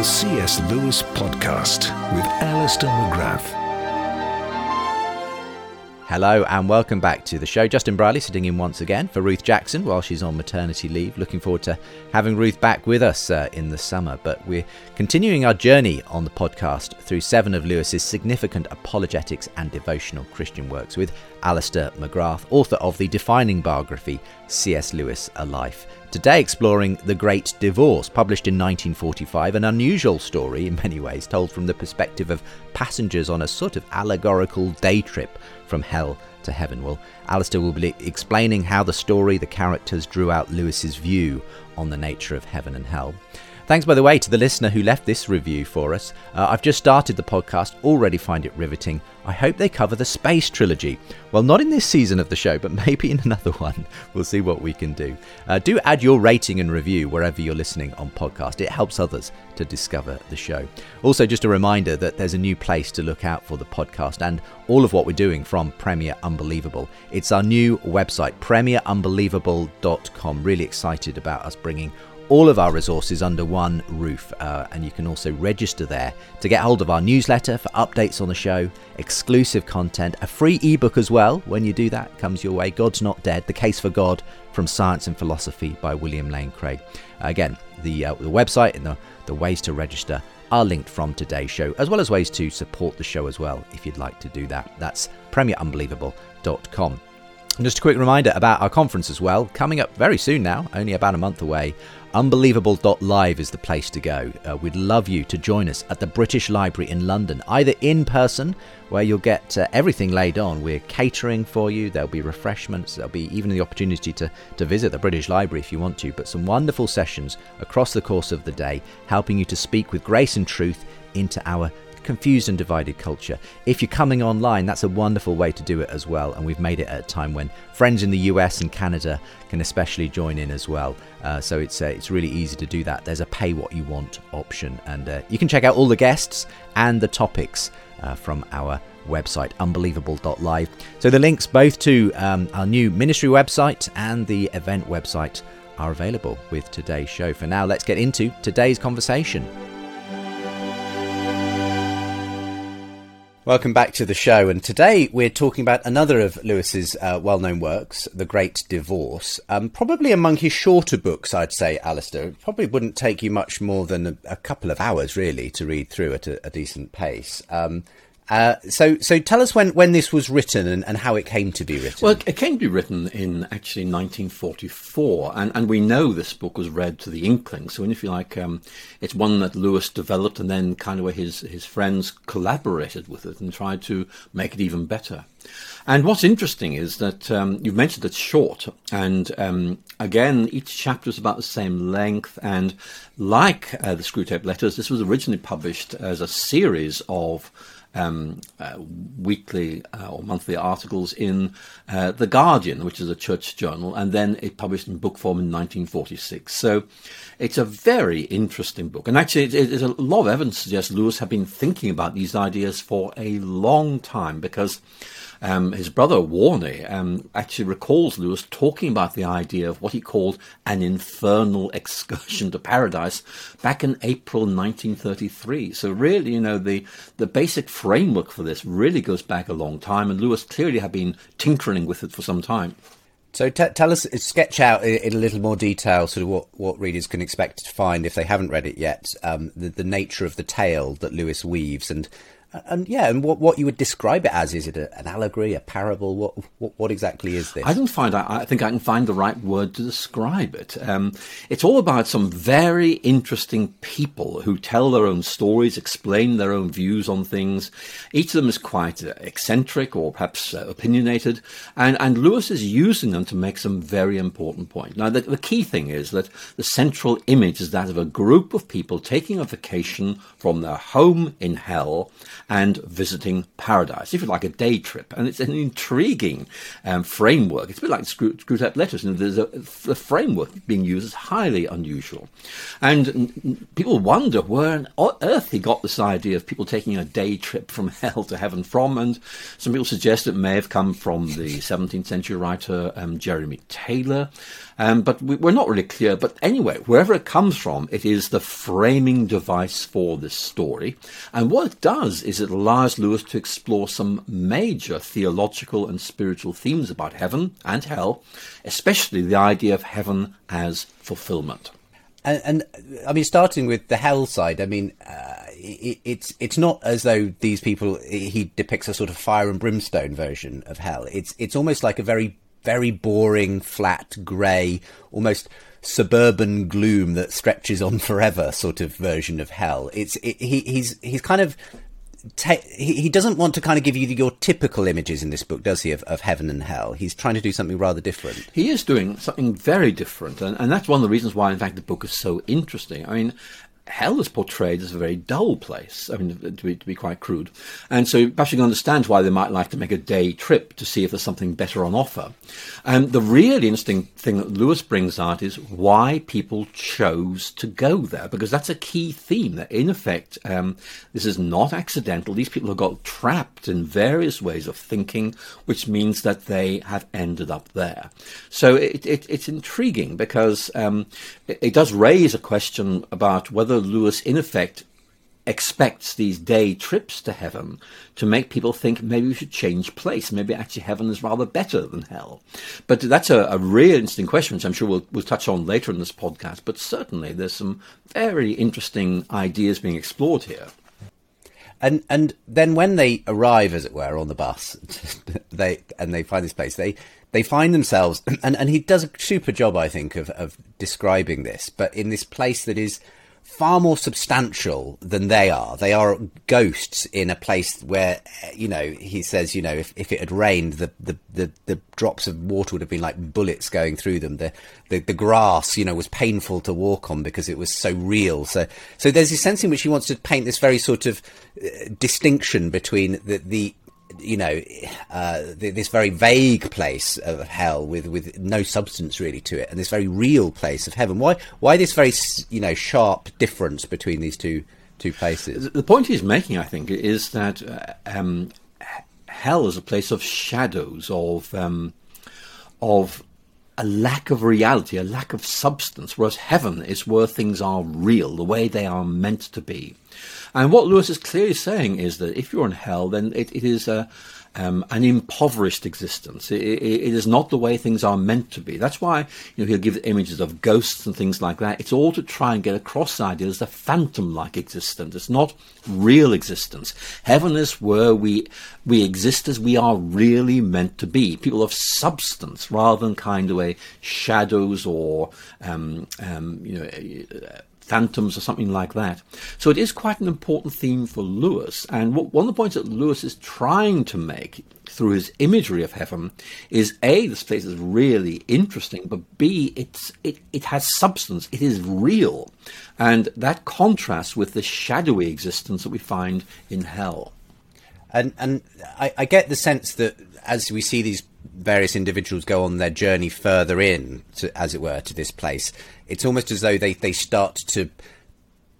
The C.S. Lewis Podcast with Alister McGrath. Hello and welcome back to the show. Justin Brierley sitting in once again for Ruth Jackson while she's on maternity leave. Looking forward to having Ruth back with us uh, in the summer. But we're continuing our journey on the podcast through seven of Lewis's significant apologetics and devotional Christian works with Alister McGrath, author of the defining biography C.S. Lewis A Life. Today, exploring The Great Divorce, published in 1945, an unusual story in many ways, told from the perspective of passengers on a sort of allegorical day trip from hell to heaven. Well, Alister will be explaining how the story, the characters drew out Lewis's view on the nature of heaven and hell. Thanks, by the way, to the listener who left this review for us. Uh, I've just started the podcast, already find it riveting. I hope they cover the space trilogy. Well, not in this season of the show, but maybe in another one. We'll see what we can do. Uh, do add your rating and review wherever you're listening on podcast. It helps others to discover the show. Also, just a reminder that there's a new place to look out for the podcast and all of what we're doing from Premier Unbelievable. It's our new website, premierunbelievable.com. Really excited about us bringing all of our resources under one roof, uh, and you can also register there to get hold of our newsletter for updates on the show, exclusive content, a free ebook as well. When you do that, comes your way. God's Not Dead: The Case for God from Science and Philosophy by William Lane Craig. Again, the uh, the website and the, the ways to register are linked from today's show, as well as ways to support the show as well if you'd like to do that. That's premierunbelievable.com. And just a quick reminder about our conference as well, coming up very soon now, only about a month away. Unbelievable.live is the place to go. Uh, we'd love you to join us at the British Library in London, either in person, where you'll get uh, everything laid on. We're catering for you, there'll be refreshments, there'll be even the opportunity to, to visit the British Library if you want to, but some wonderful sessions across the course of the day, helping you to speak with grace and truth into our confused and divided culture. If you're coming online, that's a wonderful way to do it as well. And we've made it at a time when friends in the US and Canada can especially join in as well. Uh, so it's uh, it's really easy to do that. There's a pay what you want option, and uh, you can check out all the guests and the topics uh, from our website unbelievable.live. So the links both to um, our new ministry website and the event website are available with today's show. For now, let's get into today's conversation. Welcome back to the show, and today we're talking about another of Lewis's uh, well-known works, The Great Divorce. Um, probably among his shorter books, I'd say, Alister. It probably wouldn't take you much more than a, a couple of hours, really, to read through at a, a decent pace. Um, uh, so, so tell us when, when this was written and, and how it came to be written. Well, it came to be written in actually 1944, and, and we know this book was read to the Inklings. So, if you like, um, it's one that Lewis developed, and then kind of where his his friends collaborated with it and tried to make it even better. And what's interesting is that um, you've mentioned it's short, and um, again, each chapter is about the same length. And like uh, the Screwtape Letters, this was originally published as a series of um, uh, weekly uh, or monthly articles in uh, The Guardian, which is a church journal, and then it published in book form in 1946. So it's a very interesting book. And actually, it, it, a lot of evidence suggests Lewis had been thinking about these ideas for a long time because um, his brother Warnie um, actually recalls Lewis talking about the idea of what he called an infernal excursion to paradise back in April 1933. So really, you know, the the basic framework for this really goes back a long time, and Lewis clearly had been tinkering with it for some time. So t- tell us, sketch out in a little more detail, sort of what, what readers can expect to find if they haven't read it yet, um, the, the nature of the tale that Lewis weaves, and And yeah, and what, what you would describe it as? Is it a, an allegory, a parable? What, what, what exactly is this? I can find. I, I think I can find the right word to describe it. Um, it's all about some very interesting people who tell their own stories, explain their own views on things. Each of them is quite uh, eccentric or perhaps uh, opinionated, and and Lewis is using them to make some very important points. Now, the, the key thing is that the central image is that of a group of people taking a vacation from their home in hell and visiting paradise, if you like, a day trip. And it's an intriguing um, framework. It's a bit like Screwtape Letters. And there's a, the framework being used is highly unusual. And people wonder where on earth he got this idea of people taking a day trip from hell to heaven from. And some people suggest it may have come from the 17th century writer um, Jeremy Taylor. Um, but we, are not really clear. But anyway, wherever it comes from, it is the framing device for this story. And what it does is it allows Lewis to explore some major theological and spiritual themes about heaven and hell, especially the idea of heaven as fulfillment. And, and, I mean, starting with the hell side, I mean, uh, it, it's it's not as though these people he depicts a sort of fire and brimstone version of hell. It's it's almost like a very very boring, flat, grey, almost suburban gloom that stretches on forever sort of version of hell. It's it, he, he's he's kind of he, he doesn't want to kind of give you your typical images in this book, does he, of, of heaven and hell? He's trying to do something rather different. He is doing something very different, and, and that's one of the reasons why, in fact, the book is so interesting. I mean, hell is portrayed as a very dull place. I mean, to be, to be quite crude. And so perhaps you can understand why they might like to make a day trip to see if there's something better on offer. And the really interesting thing that Lewis brings out is why people chose to go there, because that's a key theme. That in effect, um, this is not accidental. These people have got trapped in various ways of thinking, which means that they have ended up there. So it, it, it's intriguing because um, it, it does raise a question about whether Lewis, in effect, expects these day trips to heaven to make people think maybe we should change place. Maybe actually heaven is rather better than hell. But that's a, a really interesting question, which I'm sure we'll, we'll touch on later in this podcast. But certainly there's some very interesting ideas being explored here. And and then when they arrive, as it were, on the bus, they and they find this place, they they find themselves, and, and he does a super job, I think, of, of describing this, but in this place that is far more substantial than they are. They are ghosts in a place where, you know, he says, you know, if, if it had rained, the, the, the, the drops of water would have been like bullets going through them. The, the, the grass, you know, was painful to walk on because it was so real. So, so there's a sense in which he wants to paint this very sort of uh, distinction between the, the you know, uh, this very vague place of hell with, with no substance really to it, and this very real place of heaven. Why why this very you know sharp difference between these two two places? The point he's making, I think, is that uh, um, hell is a place of shadows of um, of a lack of reality, a lack of substance, whereas heaven is where things are real, the way they are meant to be. And what Lewis is clearly saying is that if you're in hell, then it, it is a, um, an impoverished existence. It, it, it is not the way things are meant to be. That's why you know, he'll give images of ghosts and things like that. It's all to try and get across the idea as a phantom-like existence. It's not real existence. Heaven is where we we exist as we are really meant to be. People of substance rather than kind of a shadows or um, um, you know phantoms or something like that. So it is quite an important theme for Lewis. And what, one of the points that Lewis is trying to make through his imagery of heaven is A, this place is really interesting, but B, it's, it, it has substance, it is real. And that contrasts with the shadowy existence that we find in hell. And, and I, I get the sense that as we see these various individuals go on their journey further in, to, as it were, to this place, it's almost as though they, they start to,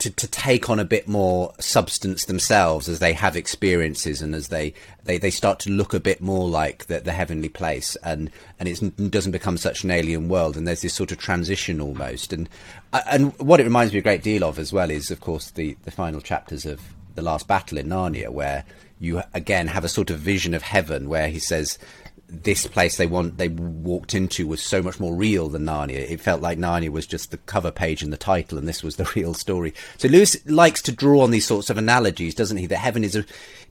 to to take on a bit more substance themselves as they have experiences and as they, they, they start to look a bit more like the, the heavenly place. And and it doesn't become such an alien world. And there's this sort of transition almost. And and what it reminds me a great deal of as well is of course the the final chapters of the last battle in Narnia where you again have a sort of vision of heaven where he says this place they want they walked into was so much more real than Narnia. It felt like Narnia was just the cover page and the title, and this was the real story. So Lewis likes to draw on these sorts of analogies, doesn't he? That heaven is a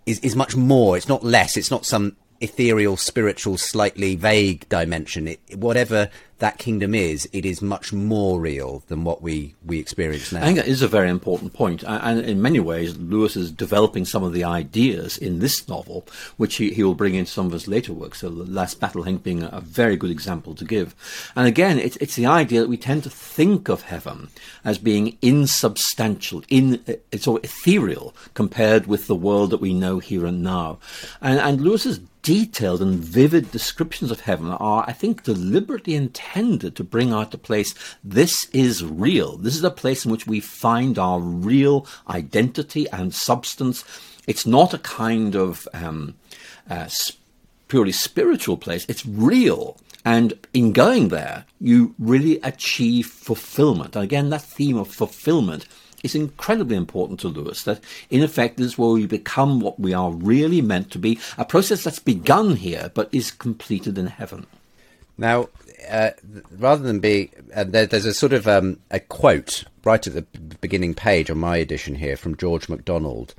is is much more. It's not less. It's not some ethereal, spiritual, slightly vague dimension. It, whatever that kingdom is, it is much more real than what we, we experience now. I think that is a very important point. And in many ways, Lewis is developing some of the ideas in this novel, which he, he will bring into some of his later works. So, The Last Battle, I think, being a very good example to give. And again, it's, it's the idea that we tend to think of heaven as being insubstantial, in, it's ethereal compared with the world that we know here and now. And, and Lewis's detailed and vivid descriptions of heaven are, I think, deliberately intended to bring out the place this is real. This is a place in which we find our real identity and substance. It's not a kind of um, uh, purely spiritual place, it's real. And in going there, you really achieve fulfillment. And again, that theme of fulfillment is incredibly important to Lewis. That in effect, this is where we become what we are really meant to be, a process that's begun here but is completed in heaven. Now, uh, rather than be, uh, there, there's a sort of um, a quote right at the beginning page on my edition here from George MacDonald.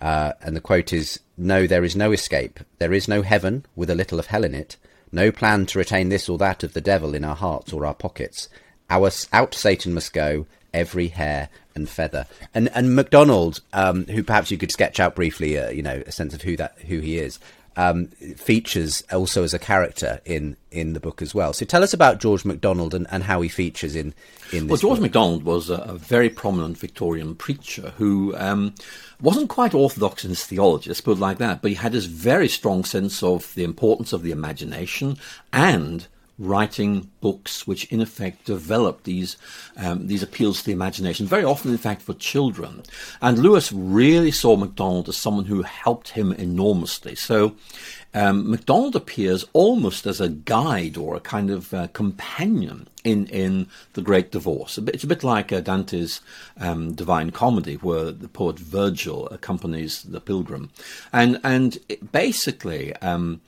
Uh, and the quote is No, there is no escape. There is no heaven with a little of hell in it. No plan to retain this or that of the devil in our hearts or our pockets. Our, out Satan must go, every hair and feather. And and MacDonald, um, who perhaps you could sketch out briefly, uh, you know, a sense of who that who he is, um, features also as a character in in the book as well. So tell us about George MacDonald and, and how he features in in this. Well, George book. MacDonald was a, a, very prominent Victorian preacher who. Um, wasn't quite orthodox in his theology, let's put it like that, but he had this very strong sense of the importance of the imagination and writing books which in effect develop these um, these appeals to the imagination very often in fact for children. And lewis really saw macdonald as someone who helped him enormously. So um, macdonald appears almost as a guide or a kind of uh, companion in in the great divorce. It's a bit like uh, dante's um, divine comedy where the poet virgil accompanies the pilgrim. And and basically um,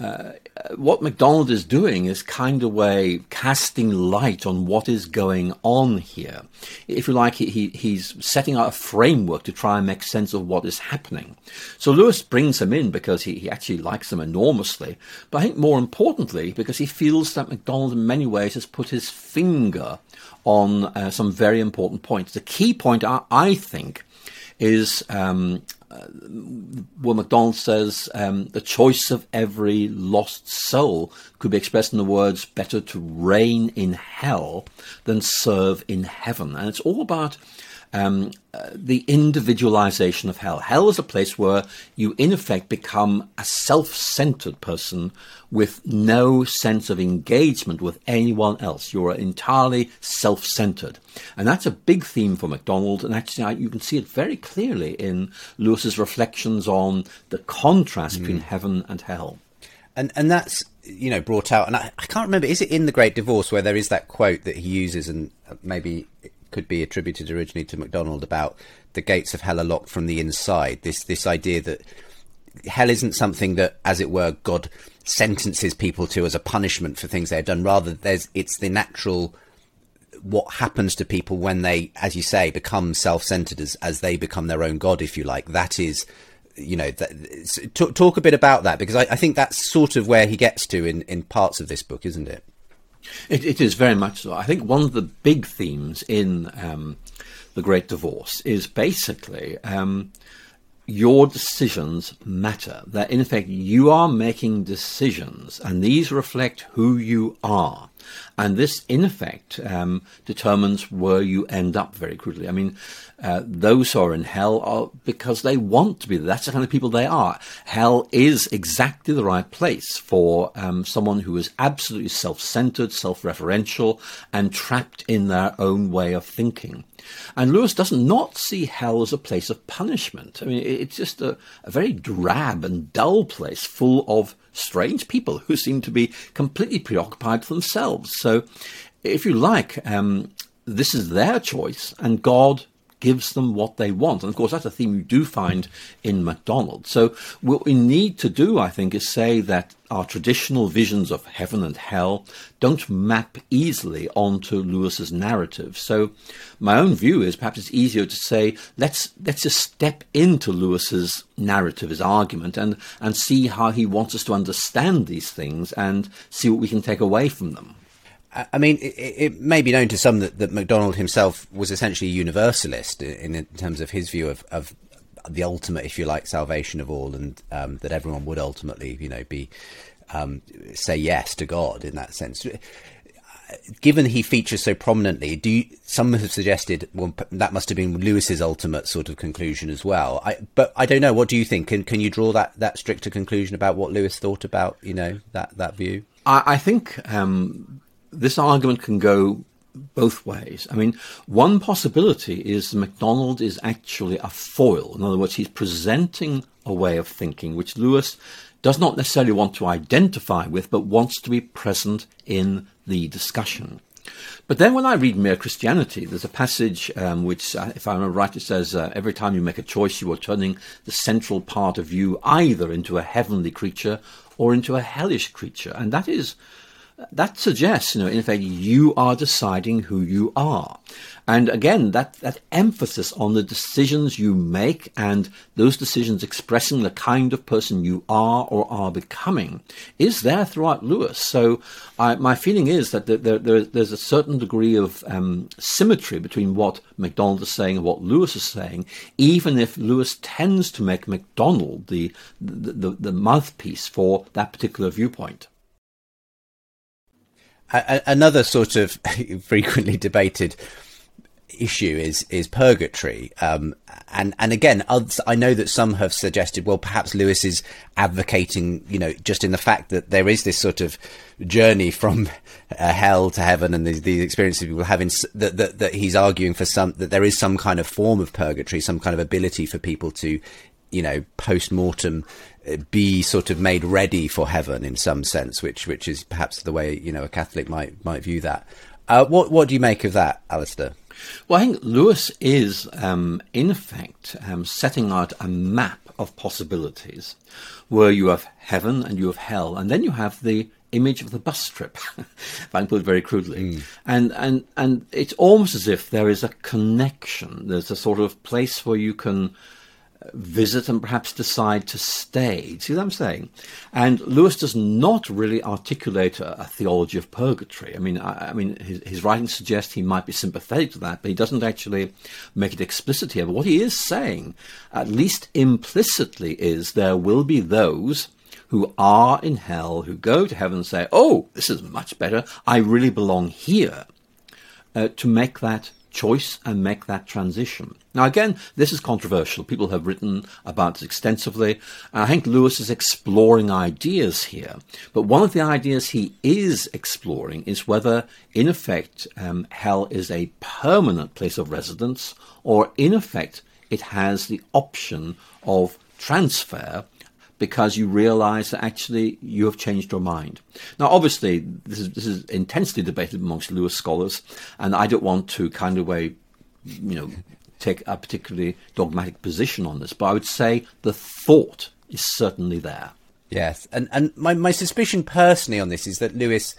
uh, what MacDonald is doing is kind of way casting light on what is going on here. If you like, he, he's setting out a framework to try and make sense of what is happening. So Lewis brings him in because he, he actually likes him enormously, but I think more importantly because he feels that MacDonald in many ways has put his finger on uh, some very important points. The key point, I, I think, is um, well, MacDonald says um, the choice of every lost soul could be expressed in the words better to reign in hell than serve in heaven. And it's all about um, uh, the individualization of hell. Hell is a place where you, in effect, become a self centered person with no sense of engagement with anyone else. You're entirely self centered. And that's a big theme for MacDonald, and actually, you can see it very clearly in Lewis's reflections on the contrast mm. between heaven and hell. And, and that's you know brought out and I, I, can't remember is it in the great divorce where there is that quote that he uses and maybe could be attributed originally to MacDonald about the gates of hell are locked from the inside. This this idea that hell isn't something that, as it were, God sentences people to as a punishment for things they have done. Rather, there's it's the natural what happens to people when they, as you say, become self-centered as as they become their own god, if you like. That is. You know, talk, talk a bit about that because I, I think that's sort of where he gets to in, in parts of this book, isn't it? It, it is very much so. I think one of the big themes in um, the Great Divorce is basically um, your decisions matter. That in effect you are making decisions, and these reflect who you are. And this, in effect, um, determines where you end up very crudely. I mean, uh, those who are in hell are because they want to be. That's the kind of people they are. Hell is exactly the right place for um, someone who is absolutely self centered, self referential, and trapped in their own way of thinking. And Lewis does not see hell as a place of punishment. I mean, it's just a, a very drab and dull place full of strange people who seem to be completely preoccupied themselves. So, if you like, um, this is their choice, and God gives them what they want. And of course, that's a theme you do find in MacDonald. So what we need to do, I think, is say that our traditional visions of heaven and hell don't map easily onto Lewis's narrative. So my own view is perhaps it's easier to say let's let's just step into Lewis's narrative, his argument, and and see how he wants us to understand these things and see what we can take away from them. I mean, it, it, may be known to some that, that MacDonald himself was essentially a universalist in, in terms of his view of, of the ultimate, if you like, salvation of all, and um, that everyone would ultimately, you know, be um, say yes to God in that sense. Given he features so prominently, do you, some have suggested well that must have been Lewis's ultimate sort of conclusion as well. I, but I don't know. What do you think? Can can you draw that that stricter conclusion about what Lewis thought about you know that that view? I, I think um, this argument can go both ways. I mean, one possibility is MacDonald is actually a foil. In other words, he's presenting a way of thinking which Lewis does not necessarily want to identify with, but wants to be present in the discussion. But then when I read Mere Christianity, there's a passage um, which, uh, if I remember right, it says, uh, every time you make a choice, you are turning the central part of you either into a heavenly creature or into a hellish creature. And that is that suggests, you know, in effect, you are deciding who you are. And again, that, that emphasis on the decisions you make and those decisions expressing the kind of person you are or are becoming is there throughout Lewis. So I, my feeling is that there, there, there's a certain degree of um, symmetry between what MacDonald is saying and what Lewis is saying, even if Lewis tends to make MacDonald the, the, the, the mouthpiece for that particular viewpoint another sort of frequently debated issue is is purgatory, um, and and again, I know that some have suggested, well, perhaps Lewis is advocating, you know, just in the fact that there is this sort of journey from uh, hell to heaven, and these, these experiences people have in that, that that he's arguing for some that there is some kind of form of purgatory, some kind of ability for people to you know, post mortem uh, be sort of made ready for heaven in some sense, which which is perhaps the way you know a Catholic might might view that. Uh, what what do you make of that, Alister? Well, I think Lewis is, um, in effect, um, setting out a map of possibilities where you have heaven and you have hell, and then you have the image of the bus trip, if I can put it very crudely. Mm. And, and, and it's almost as if there is a connection. There's a sort of place where you can visit and perhaps decide to stay. See what I'm saying? And Lewis does not really articulate a, a theology of purgatory. I mean, I, I mean, his, his, writings suggest he might be sympathetic to that, but he doesn't actually make it explicit here. But what he is saying, at least implicitly, is there will be those who are in hell, who go to heaven and say, "Oh, this is much better. I really belong here." Uh, to make that choice and make that transition. Now, again, this is controversial. People have written about this extensively. I think Lewis is exploring ideas here. But one of the ideas he is exploring is whether, in effect, um, hell is a permanent place of residence, or in effect, it has the option of transfer because you realize that actually you have changed your mind. Now, obviously, this is, this is intensely debated amongst Lewis scholars, and I don't want to kind of way, you know, take a particularly dogmatic position on this, but I would say the thought is certainly there. Yes, and and my, my suspicion personally on this is that Lewis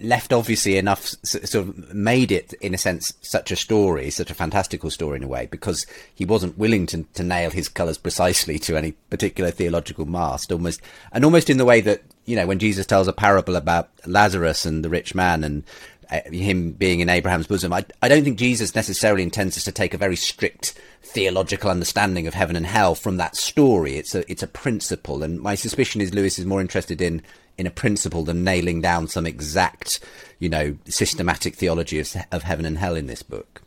left obviously enough sort of made it in a sense such a story such a fantastical story in a way because he wasn't willing to, to nail his colors precisely to any particular theological mast almost and almost in the way that you know when jesus tells a parable about lazarus and the rich man and Uh, him being in abraham's bosom. I, I don't think jesus necessarily intends us to take a very strict theological understanding of heaven and hell from that story. It's a it's a principle. And my suspicion is lewis is more interested in in a principle than nailing down some exact, you know, systematic theology of, of heaven and hell in this book.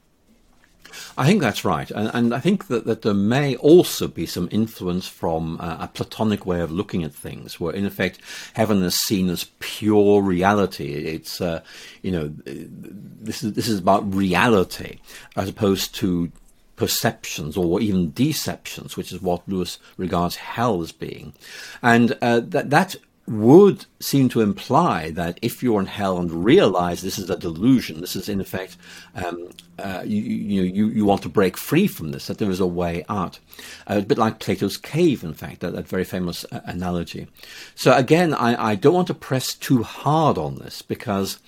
I think that's right. And, and, I think that, that there may also be some influence from uh, a Platonic way of looking at things, where in effect heaven is seen as pure reality. It's, uh, you know, this is, this is about reality as opposed to perceptions or even deceptions, which is what Lewis regards hell as being. And uh, that, that would seem to imply that if you're in hell and realize this is a delusion, this is in effect, um, uh, you, you, you, you, want to break free from this, that there is a way out. Uh, a bit like Plato's cave, in fact, that, that very famous uh, analogy. So again, I, I don't want to press too hard on this because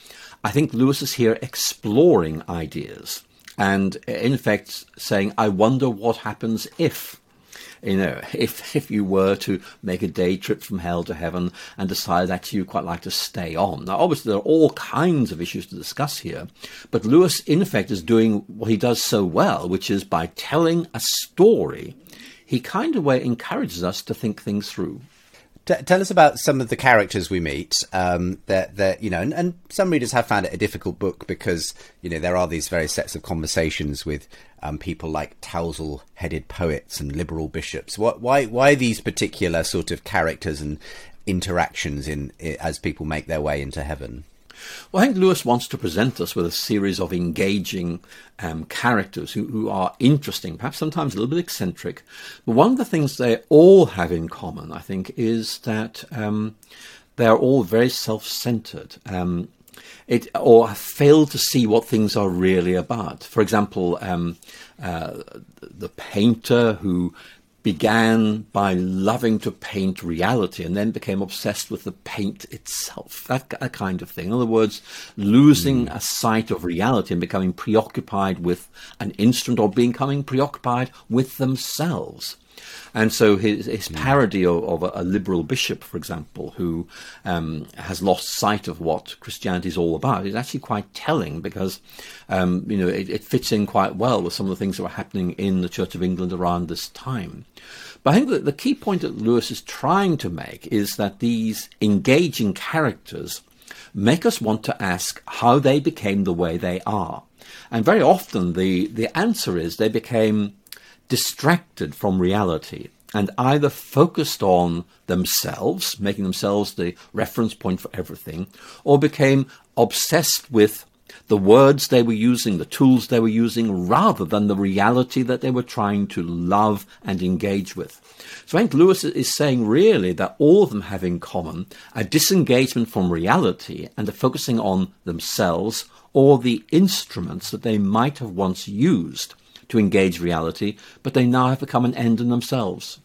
I think Lewis is here exploring ideas and in effect saying, I wonder what happens if you know, if if you were to make a day trip from hell to heaven and decide that you quite like to stay on. Now, obviously, there are all kinds of issues to discuss here, but Lewis, in effect, is doing what he does so well, which is by telling a story, he kind of way encourages us to think things through. T- tell us about some of the characters we meet. Um, that that you know, and, and, some readers have found it a difficult book because you know there are these various sets of conversations with um, people like Tousle-headed poets and liberal bishops. What, why why these particular sort of characters and interactions in, as people make their way into heaven? Well, I think Lewis wants to present us with a series of engaging um, characters who, who are interesting, perhaps sometimes a little bit eccentric. But one of the things they all have in common, I think, is that um, they are all very self centered. Um, it, or failed to see what things are really about. For example, um, uh, the painter who began by loving to paint reality and then became obsessed with the paint itself. That, that kind of thing. In other words, losing mm. a sight of reality and becoming preoccupied with an instrument or becoming preoccupied with themselves. And so his, his hmm. parody of, of a, a, liberal bishop, for example, who um, has lost sight of what Christianity is all about, is actually quite telling because um, you know it, it, fits in quite well with some of the things that were happening in the Church of England around this time. But I think that the key point that Lewis is trying to make is that these engaging characters make us want to ask how they became the way they are. And very often the, the answer is they became distracted from reality and either focused on themselves, making themselves the reference point for everything, or became obsessed with the words they were using, the tools they were using, rather than the reality that they were trying to love and engage with. So I think Lewis is saying really that all of them have in common a disengagement from reality and a focusing on themselves or the instruments that they might have once used to engage reality, but they now have become an end in themselves.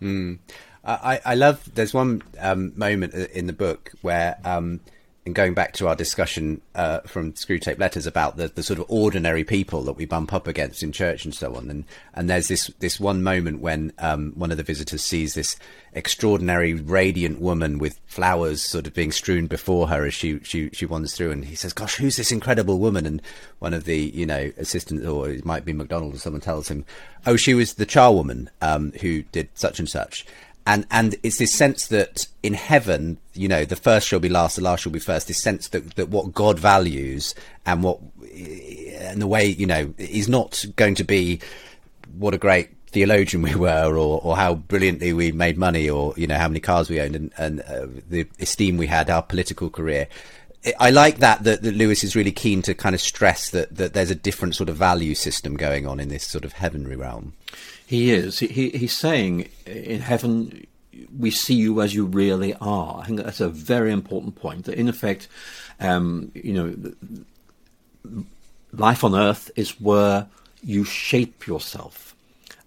Mm. I, I love. There's one um, moment in the book where, um, and going back to our discussion uh, from Screwtape Letters about the, the sort of ordinary people that we bump up against in church and so on, and and there's this this one moment when um, one of the visitors sees this extraordinary, radiant woman with flowers sort of being strewn before her as she, she, she wanders through. And he says, Gosh, who's this incredible woman? And one of the, you know, assistants, or it might be MacDonald or someone tells him, Oh, she was the charwoman um, who did such and such. And, and it's this sense that in heaven, you know, the first shall be last, the last shall be first. This sense that, that what God values and what, and the way, you know, is not going to be what a great theologian we were or, or how brilliantly we made money or you know how many cars we owned and, and uh, the esteem we had our political career I like that, that that Lewis is really keen to kind of stress that that there's a different sort of value system going on in this sort of heavenly realm. He is. He, he's saying in heaven we see you as you really are. I think that's a very important point. That in effect, um, you know, life on earth is where you shape yourself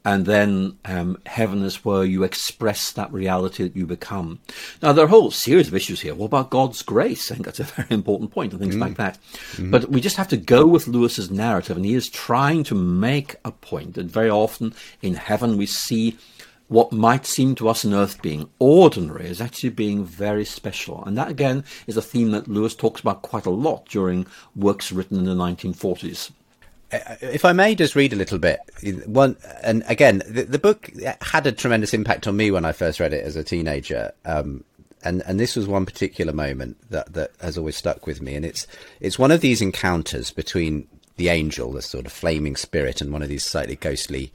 and then um, heaven is where you express that reality that you become. Now, there are a whole series of issues here. What about God's grace? I think that's a very important point, and things mm. like that. Mm. But we just have to go with Lewis's narrative, and he is trying to make a point that very often in heaven we see what might seem to us on earth being ordinary is actually being very special. And that, again, is a theme that Lewis talks about quite a lot during works written in the 1940s. Uh, if I may just read a little bit, one and again, the, the, book had a tremendous impact on me when I first read it as a teenager. Um, and and this was one particular moment that that has always stuck with me, and it's it's one of these encounters between the angel, the sort of flaming spirit, and one of these slightly ghostly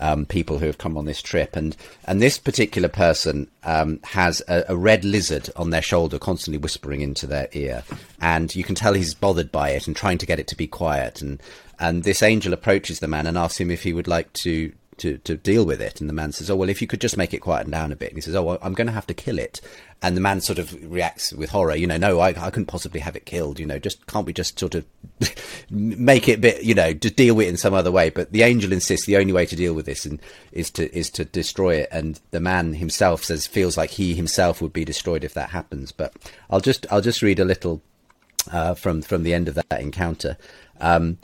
um, people who have come on this trip, and and this particular person um, has a, a, red lizard on their shoulder, constantly whispering into their ear, and you can tell he's bothered by it and trying to get it to be quiet, and and this angel approaches the man and asks him if he would like to to, to deal with it. And the man says, "Oh well, if you could just make it quieten down a bit." And he says, "Oh, well, I'm going to have to kill it." And the man sort of reacts with horror. You know, no, I, I couldn't possibly have it killed. You know, just can't we just sort of make it a bit, you know, just deal with it in some other way? But the angel insists the only way to deal with this and, is to is to destroy it. And the man himself says feels like he himself would be destroyed if that happens. But I'll just I'll just read a little uh, from from the end of that encounter. Um,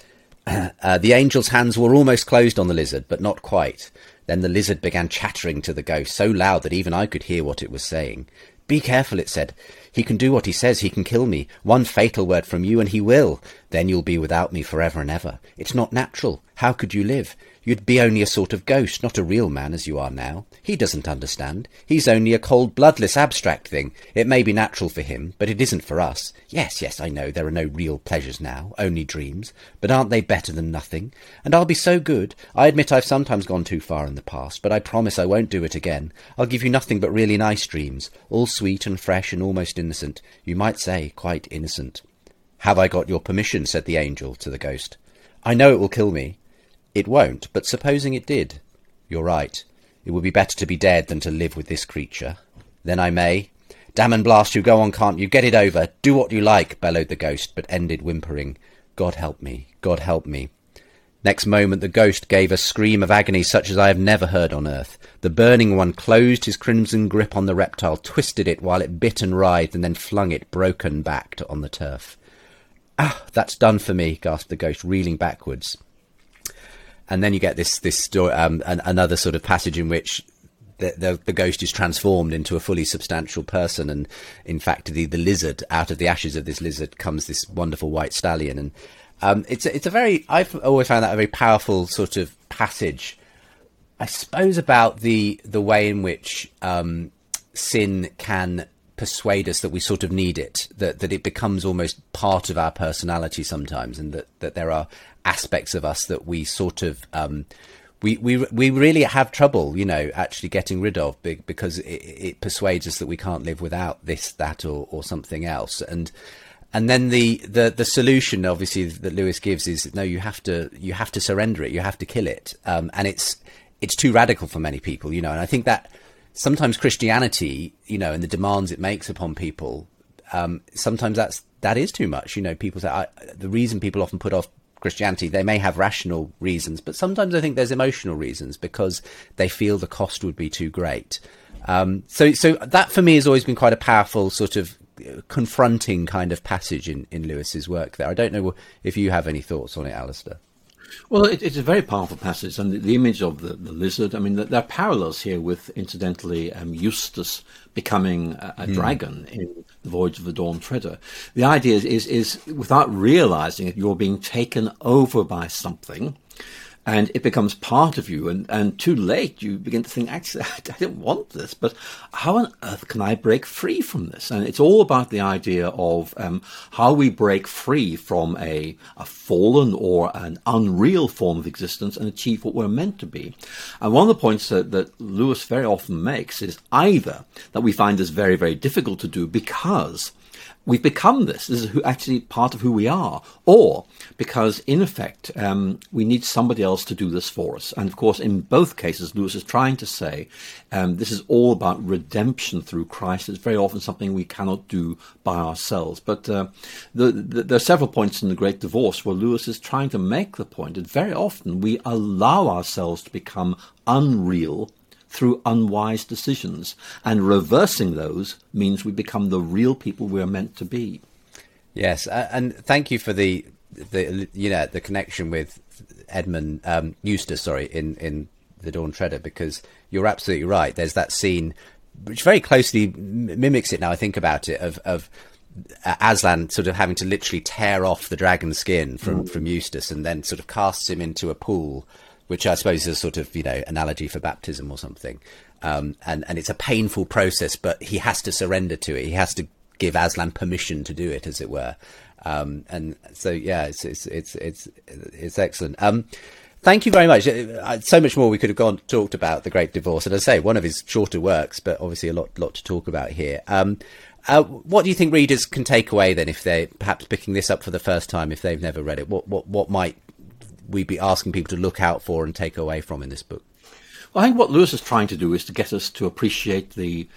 uh, the angel's hands were almost closed on the lizard, but not quite. Then the lizard began chattering to the ghost so loud that even I could hear what it was saying. Be careful, it said. He can do what he says. He can kill me. One fatal word from you, and he will. Then you'll be without me forever and ever. It's not natural. How could you live? You'd be only a sort of ghost, not a real man as you are now. He doesn't understand. He's only a cold, bloodless, abstract thing. It may be natural for him, but it isn't for us. Yes, yes, I know there are no real pleasures now, only dreams. But aren't they better than nothing? And I'll be so good. I admit I've sometimes gone too far in the past, but I promise I won't do it again. I'll give you nothing but really nice dreams, all sweet and fresh and almost innocent. You might say quite innocent. Have I got your permission? said the angel to the ghost. I know it will kill me, it won't, but supposing it did? You're right. It would be better to be dead than to live with this creature. Then I may. Damn and blast you, go on, can't you? Get it over. Do what you like, bellowed the ghost, but ended whimpering. God help me, God help me. Next moment the ghost gave a scream of agony such as I have never heard on earth. The burning one closed his crimson grip on the reptile, twisted it while it bit and writhed, and then flung it broken back on the turf. Ah, that's done for me, gasped the ghost, reeling backwards and then you get this this story, um, an, another sort of passage in which the, the, the, ghost is transformed into a fully substantial person, and in fact, the the lizard out of the ashes of this lizard comes this wonderful white stallion, and um, it's it's a very I've always found that a very powerful sort of passage. I suppose about the the way in which um, sin can persuade us that we sort of need it, that that it becomes almost part of our personality sometimes, and that that there are aspects of us that we sort of um, we we we really have trouble, you know, actually getting rid of because it, it, persuades us that we can't live without this, that, or or something else, and and then the, the the solution obviously that Lewis gives is no, you have to you have to surrender it, you have to kill it, um, and it's it's too radical for many people, you know, and I think that sometimes Christianity, you know, and the demands it makes upon people, um, sometimes that's that is too much. You know, people say I, the reason people often put off Christianity, they may have rational reasons, but sometimes I think there's emotional reasons because they feel the cost would be too great. Um, so, so that for me has always been quite a powerful sort of confronting kind of passage in, in Lewis's work. There, I don't know if you have any thoughts on it, Alister. Well, it, it's a very powerful passage, and the, the image of the, the, lizard. I mean, there are parallels here with, incidentally, um, Eustace becoming a, a mm. dragon in the Voyage of the Dawn Treader. The idea is, is, is, without realizing it, you're being taken over by something and it becomes part of you. And, and too late, you begin to think, actually, I don't want this, but how on earth can I break free from this? And it's all about the idea of um, how we break free from a, a fallen or an unreal form of existence and achieve what we're meant to be. And one of the points that, that Lewis very often makes is either that we find this very, very difficult to do because we've become this. This is actually part of who we are. Or because, in effect, um, we need somebody else to do this for us. And of course, in both cases, Lewis is trying to say um, this is all about redemption through Christ. It's very often something we cannot do by ourselves. But uh, the, the, there are several points in The Great Divorce where Lewis is trying to make the point that very often we allow ourselves to become unreal through unwise decisions. And reversing those means we become the real people we're meant to be. Yes, and thank you for the the you know the connection with Edmund um, Eustace, sorry, in in the Dawn Treader, because you're absolutely right. There's that scene which very closely mimics it. Now I think about it of of Aslan sort of having to literally tear off the dragon skin from mm. from Eustace and then sort of casts him into a pool which I suppose is a sort of you know analogy for baptism or something. Um, and and it's a painful process, but he has to surrender to it. He has to give Aslan permission to do it, as it were. Um, and so yeah, it's it's it's it's it's excellent. Um, thank you very much. Uh, so much more we could have gone talked about the Great Divorce, and I say, one of his shorter works, but obviously a lot lot to talk about here. Um, uh, what do you think readers can take away then if they're perhaps picking this up for the first time if they've never read it? What what what might we be asking people to look out for and take away from in this book? Well, I think what Lewis is trying to do is to get us to appreciate the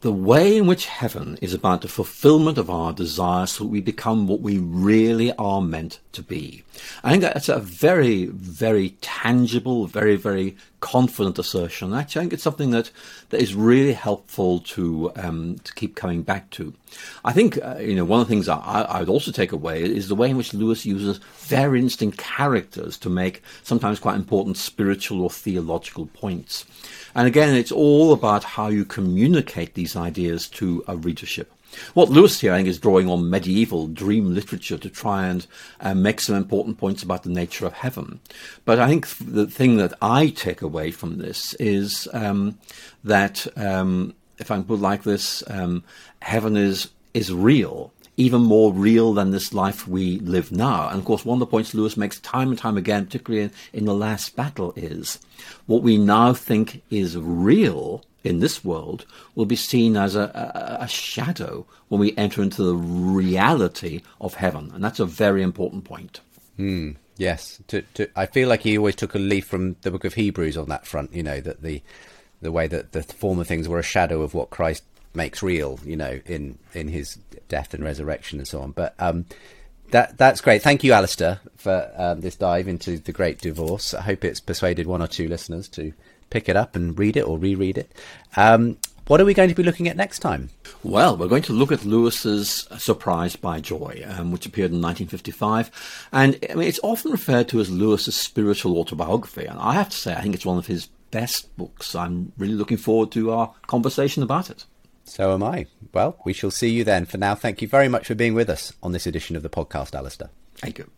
the way in which heaven is about the fulfillment of our desires so that we become what we really are meant to be. I think that's a very, very tangible, very, very confident assertion. Actually, I think it's something that, that is really helpful to um, to keep coming back to. I think uh, you know one of the things I, I would also take away is the way in which Lewis uses very interesting characters to make sometimes quite important spiritual or theological points. And again, it's all about how you communicate these ideas to a readership. What Lewis here, I think, is drawing on medieval dream literature to try and uh, make some important points about the nature of heaven. But I think the thing that I take away from this is um, that, um, if I put it like this, um, heaven is is real even more real than this life we live now. And of course, one of the points Lewis makes time and time again, particularly in, in The Last Battle, is what we now think is real in this world will be seen as a, a, a, shadow when we enter into the reality of heaven. And that's a very important point. Mm, yes. To, to, I feel like he always took a leaf from the book of Hebrews on that front, you know, that the the way that the former things were a shadow of what Christ makes real, you know, in in his death and resurrection and so on. But um, that that's great. Thank you, Alister, for um, this dive into the Great Divorce. I hope it's persuaded one or two listeners to pick it up and read it or reread it. Um, what are we going to be looking at next time? Well, we're going to look at Lewis's Surprised by Joy, um, which appeared in 1955. And I mean, it's often referred to as Lewis's spiritual autobiography. And I have to say, I think it's one of his best books. I'm really looking forward to our conversation about it. So am I. Well, we shall see you then. For now, thank you very much for being with us on this edition of the podcast, Alister. Thank you.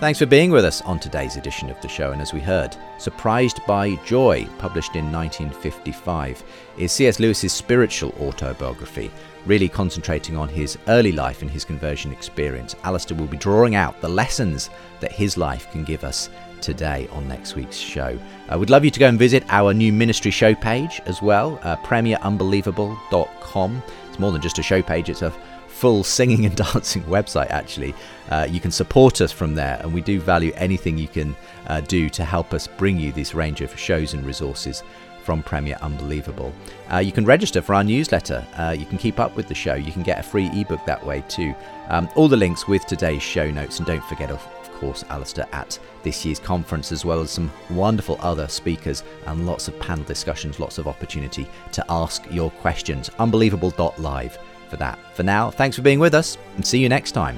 Thanks for being with us on today's edition of the show. And as we heard, Surprised by Joy, published in 1955, is C.S. Lewis's spiritual autobiography, really concentrating on his early life and his conversion experience. Alister will be drawing out the lessons that his life can give us today on next week's show. I uh, would love you to go and visit our new ministry show page as well, uh, premierunbelievable.com. It's more than just a show page, it's a full singing and dancing website actually. Uh, you can support us from there, and we do value anything you can uh, do to help us bring you this range of shows and resources from Premier Unbelievable. Uh, you can register for our newsletter. Uh, you can keep up with the show. You can get a free ebook that way too. Um, all the links with today's show notes, and don't forget, of course, Alister at this year's conference, as well as some wonderful other speakers and lots of panel discussions, lots of opportunity to ask your questions. Unbelievable.live for that. For now, thanks for being with us and see you next time.